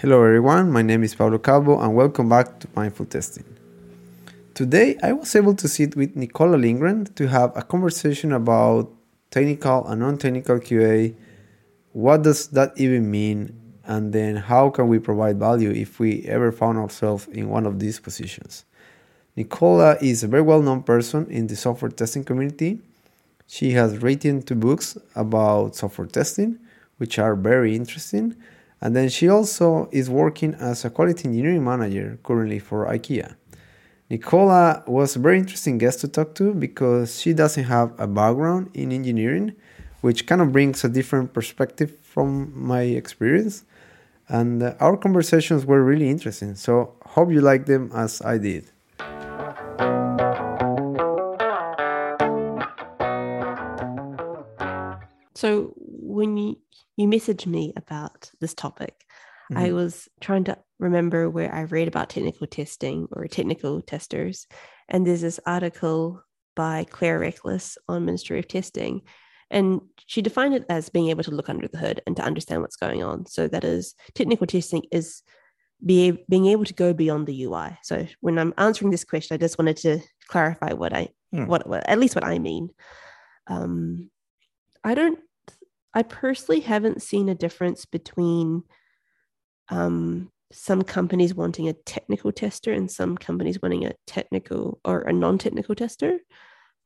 Hello everyone, my name is Pablo Calvo and welcome back to Mindful Testing. Today I was able to sit with Nicola Lindgren to have a conversation about technical and non-technical QA. What does that even mean? And then how can we provide value if we ever found ourselves in one of these positions? Nicola is a very well-known person in the software testing community. She has written two books about software testing, which are very interesting and then she also is working as a quality engineering manager currently for IKEA. Nicola was a very interesting guest to talk to because she doesn't have a background in engineering, which kind of brings a different perspective from my experience. And uh, our conversations were really interesting. So, hope you like them as I did. So, you messaged me about this topic, mm-hmm. I was trying to remember where I read about technical testing or technical testers. And there's this article by Claire Reckless on Ministry of Testing. And she defined it as being able to look under the hood and to understand what's going on. So that is technical testing is be, being able to go beyond the UI. So when I'm answering this question, I just wanted to clarify what I, mm. what, what, at least what I mean. Um, I don't I personally haven't seen a difference between um, some companies wanting a technical tester and some companies wanting a technical or a non technical tester.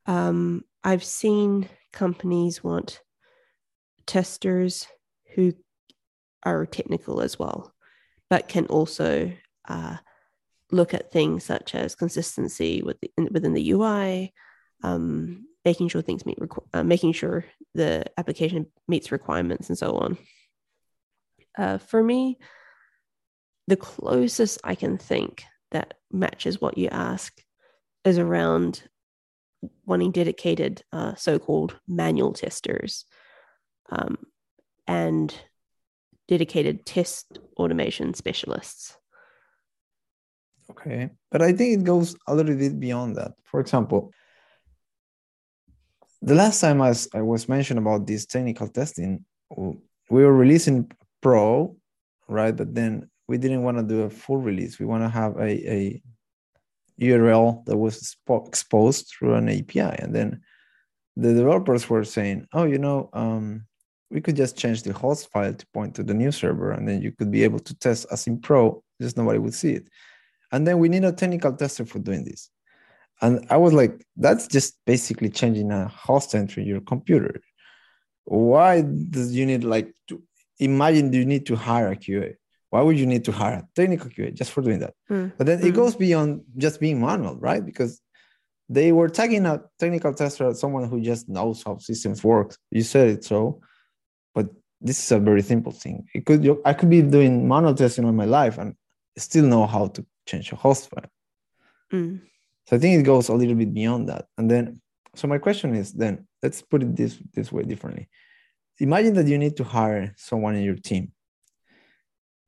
Um, I've seen companies want testers who are technical as well, but can also uh, look at things such as consistency within the UI, um, making sure things meet, requ- uh, making sure the application meets requirements and so on. Uh, for me, the closest I can think that matches what you ask is around wanting dedicated uh, so-called manual testers um, and dedicated test automation specialists. Okay, but I think it goes a little bit beyond that. For example, the last time I, I was mentioned about this technical testing, we were releasing Pro, right? But then we didn't want to do a full release. We want to have a, a URL that was exposed through an API. And then the developers were saying, oh, you know, um, we could just change the host file to point to the new server, and then you could be able to test as in Pro, just nobody would see it. And then we need a technical tester for doing this. And I was like, that's just basically changing a host entry in your computer. Why does you need like to imagine you need to hire a QA? Why would you need to hire a technical QA just for doing that? Mm. But then mm. it hmm. goes beyond just being manual, right? Because they were tagging a technical tester as someone who just knows how systems work. You said it so, but this is a very simple thing. It could I could be doing manual testing all my life and still know how to change a host file. Mm. So I think it goes a little bit beyond that. And then, so my question is then, let's put it this, this way differently. Imagine that you need to hire someone in your team.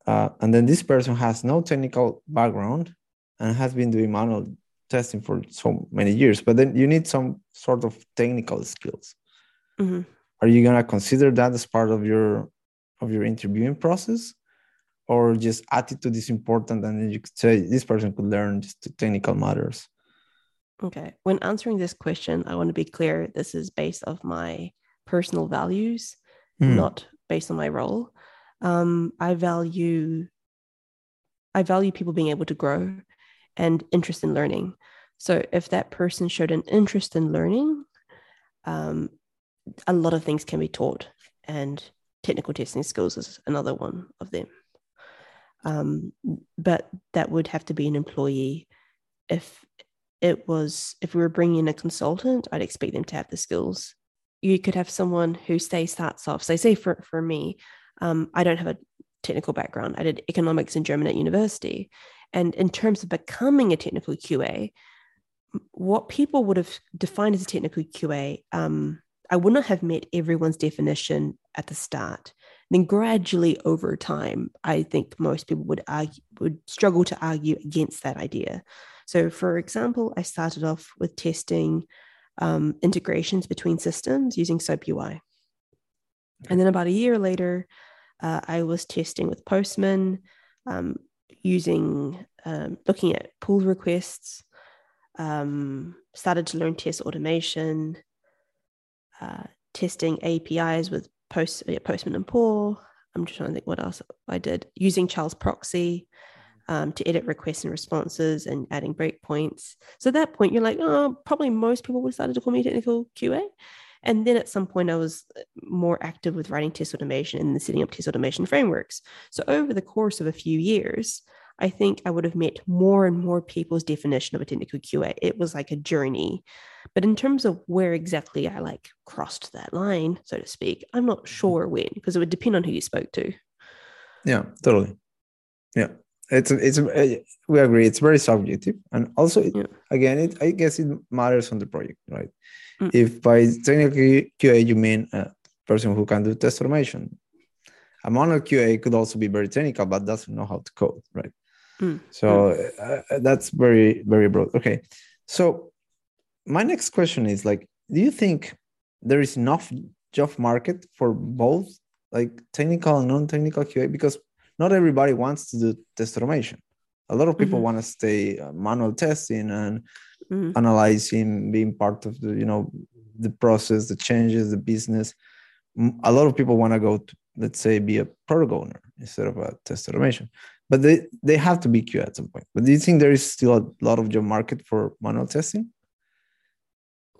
Uh, and then this person has no technical background and has been doing manual testing for so many years, but then you need some sort of technical skills. Mm-hmm. Are you gonna consider that as part of your of your interviewing process? Or just attitude is important and then you could say this person could learn just technical matters? Okay. When answering this question, I want to be clear this is based off my personal values, mm. not based on my role. Um, I value I value people being able to grow and interest in learning. So if that person showed an interest in learning, um, a lot of things can be taught, and technical testing skills is another one of them. Um, but that would have to be an employee if it was if we were bringing in a consultant, I'd expect them to have the skills. You could have someone who say starts off. So say for for me, um, I don't have a technical background. I did economics in German at university, and in terms of becoming a technical QA, what people would have defined as a technical QA, um, I would not have met everyone's definition at the start. And then gradually over time, I think most people would argue would struggle to argue against that idea. So, for example, I started off with testing um, integrations between systems using SOAP UI. And then about a year later, uh, I was testing with Postman. um, using um, looking at pull requests, um, started to learn test automation, uh, testing APIs with Post, yeah, Postman and Paul. I'm just trying to think what else I did. Using Charles Proxy um, to edit requests and responses and adding breakpoints. So at that point, you're like, oh, probably most people would have started to call me technical QA. And then at some point, I was uh, more active with writing test automation and setting up test automation frameworks. So over the course of a few years, I think I would have met more and more people's definition of a technical QA. It was like a journey. But in terms of where exactly I like crossed that line, so to speak, I'm not mm-hmm. sure when because it would depend on who you spoke to. Yeah, totally. Yeah. It's it's uh, we agree it's very subjective and also it, yeah. again it I guess it matters on the project right mm. if by technical QA you mean a person who can do test automation a manual QA could also be very technical but doesn't know how to code right Mm. So mm. Uh, that's very, very broad. Okay. So my next question is like, do you think there is enough job market for both like technical and non-technical QA? Because not everybody wants to do test automation. A lot of people mm-hmm. want to stay uh, manual testing and mm-hmm. analyzing, being part of the, you know, the process, the changes, the business. A lot of people want to go to, let's say, be a product owner instead of a test automation but they they have to be QA at some point. But do you think there is still a lot of job market for manual testing?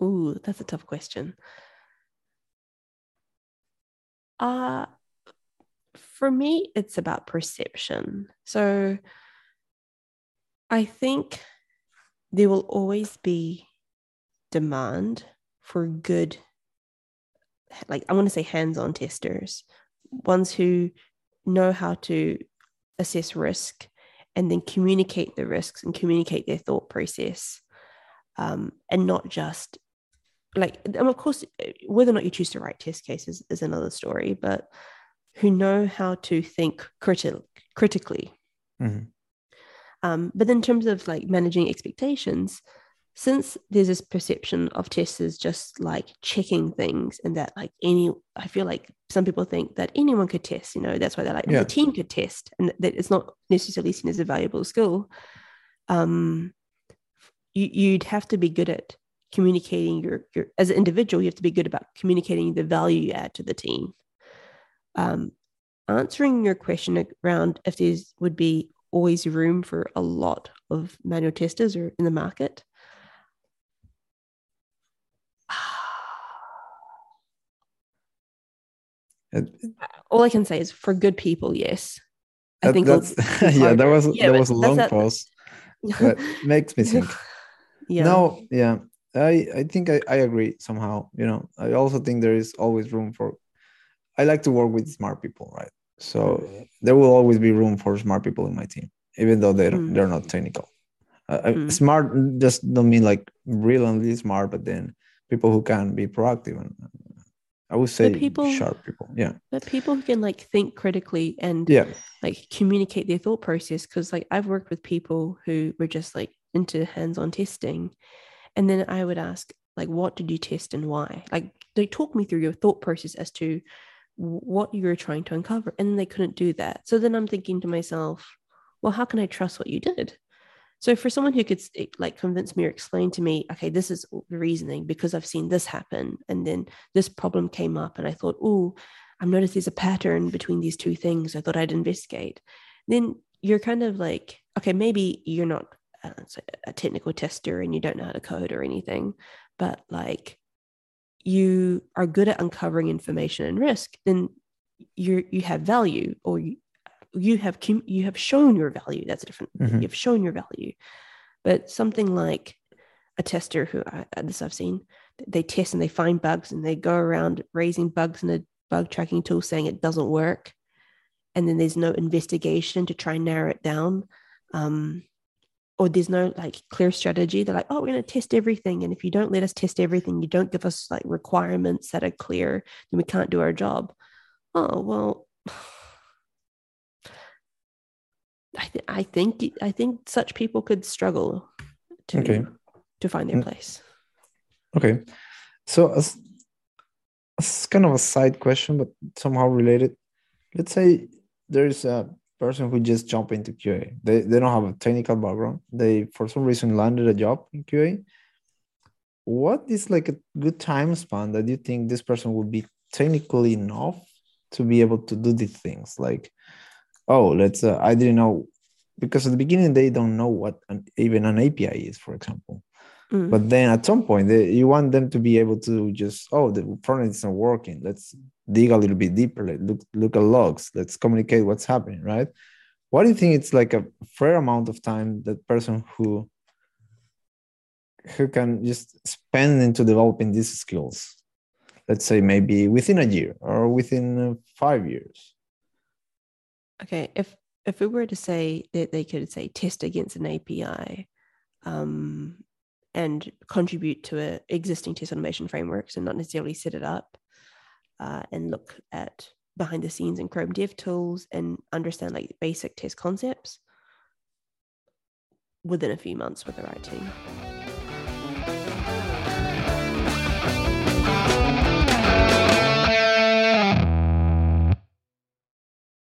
Ooh, that's a tough question. Uh for me, it's about perception. So I think there will always be demand for good, like I want to say hands on testers, ones who know how to assess risk and then communicate the risks and communicate their thought process um, and not just like and of course whether or not you choose to write test cases is another story but who know how to think criti- critically mm-hmm. um, but in terms of like managing expectations since there's this perception of tests as just like checking things and that like any i feel like some people think that anyone could test you know that's why they're like yeah. the team could test and that it's not necessarily seen as a valuable skill um you, you'd have to be good at communicating your, your as an individual you have to be good about communicating the value you add to the team um answering your question around if there's would be always room for a lot of manual testers or in the market all I can say is for good people, yes. I think that's, yeah, that was yeah, that was a long that, pause, but makes me think. yeah. No, yeah, I I think I, I agree somehow. You know, I also think there is always room for. I like to work with smart people, right? So there will always be room for smart people in my team, even though they're mm. they're not technical. Uh, mm. Smart just don't mean like brilliantly smart, but then people who can be proactive and I would say people, sharp people. Yeah. But people who can like think critically and yeah, like communicate their thought process. Cause like I've worked with people who were just like into hands-on testing. And then I would ask, like, what did you test and why? Like they talk me through your thought process as to what you were trying to uncover. And they couldn't do that. So then I'm thinking to myself, well, how can I trust what you did? So for someone who could eh, like convince me or explain to me, okay, this is the reasoning because I've seen this happen, and then this problem came up, and I thought, oh, I've noticed there's a pattern between these two things. I thought I'd investigate. Then you're kind of like, okay, maybe you're not uh, a technical tester and you don't know how to code or anything, but like you are good at uncovering information and risk, then you you have value or you, you have you have shown your value. That's different mm-hmm. you've shown your value. But something like a tester who I, this i've seen they test and they find bugs and they go around raising bugs in a bug tracking tool saying it doesn't work. And then there's no investigation to try and narrow it down. Um, or there's no like clear strategy they're like oh we're going to test everything and if you don't let us test everything you don't give us like requirements that are clear then we can't do our job oh well I, th- I think I think such people could struggle to okay. to find their mm. place. Okay, so as, as kind of a side question, but somehow related. Let's say there's a person who just jump into QA. They they don't have a technical background. They for some reason landed a job in QA. What is like a good time span that you think this person would be technically enough to be able to do these things? Like, oh, let's. Uh, I didn't know because at the beginning they don't know what an, even an API is, for example. Mm. But then at some point, they, you want them to be able to just, oh, the front end isn't working. Let's dig a little bit deeper. Look, look at logs. Let's communicate what's happening, right? What do you think it's like a fair amount of time that person who who can just spend into developing these skills? Let's say maybe within a year or within five years. Okay, if if we were to say that they could say test against an API, um, and contribute to a existing test automation frameworks and not necessarily set it up uh, and look at behind the scenes in Chrome Dev Tools and understand like basic test concepts within a few months with the right team.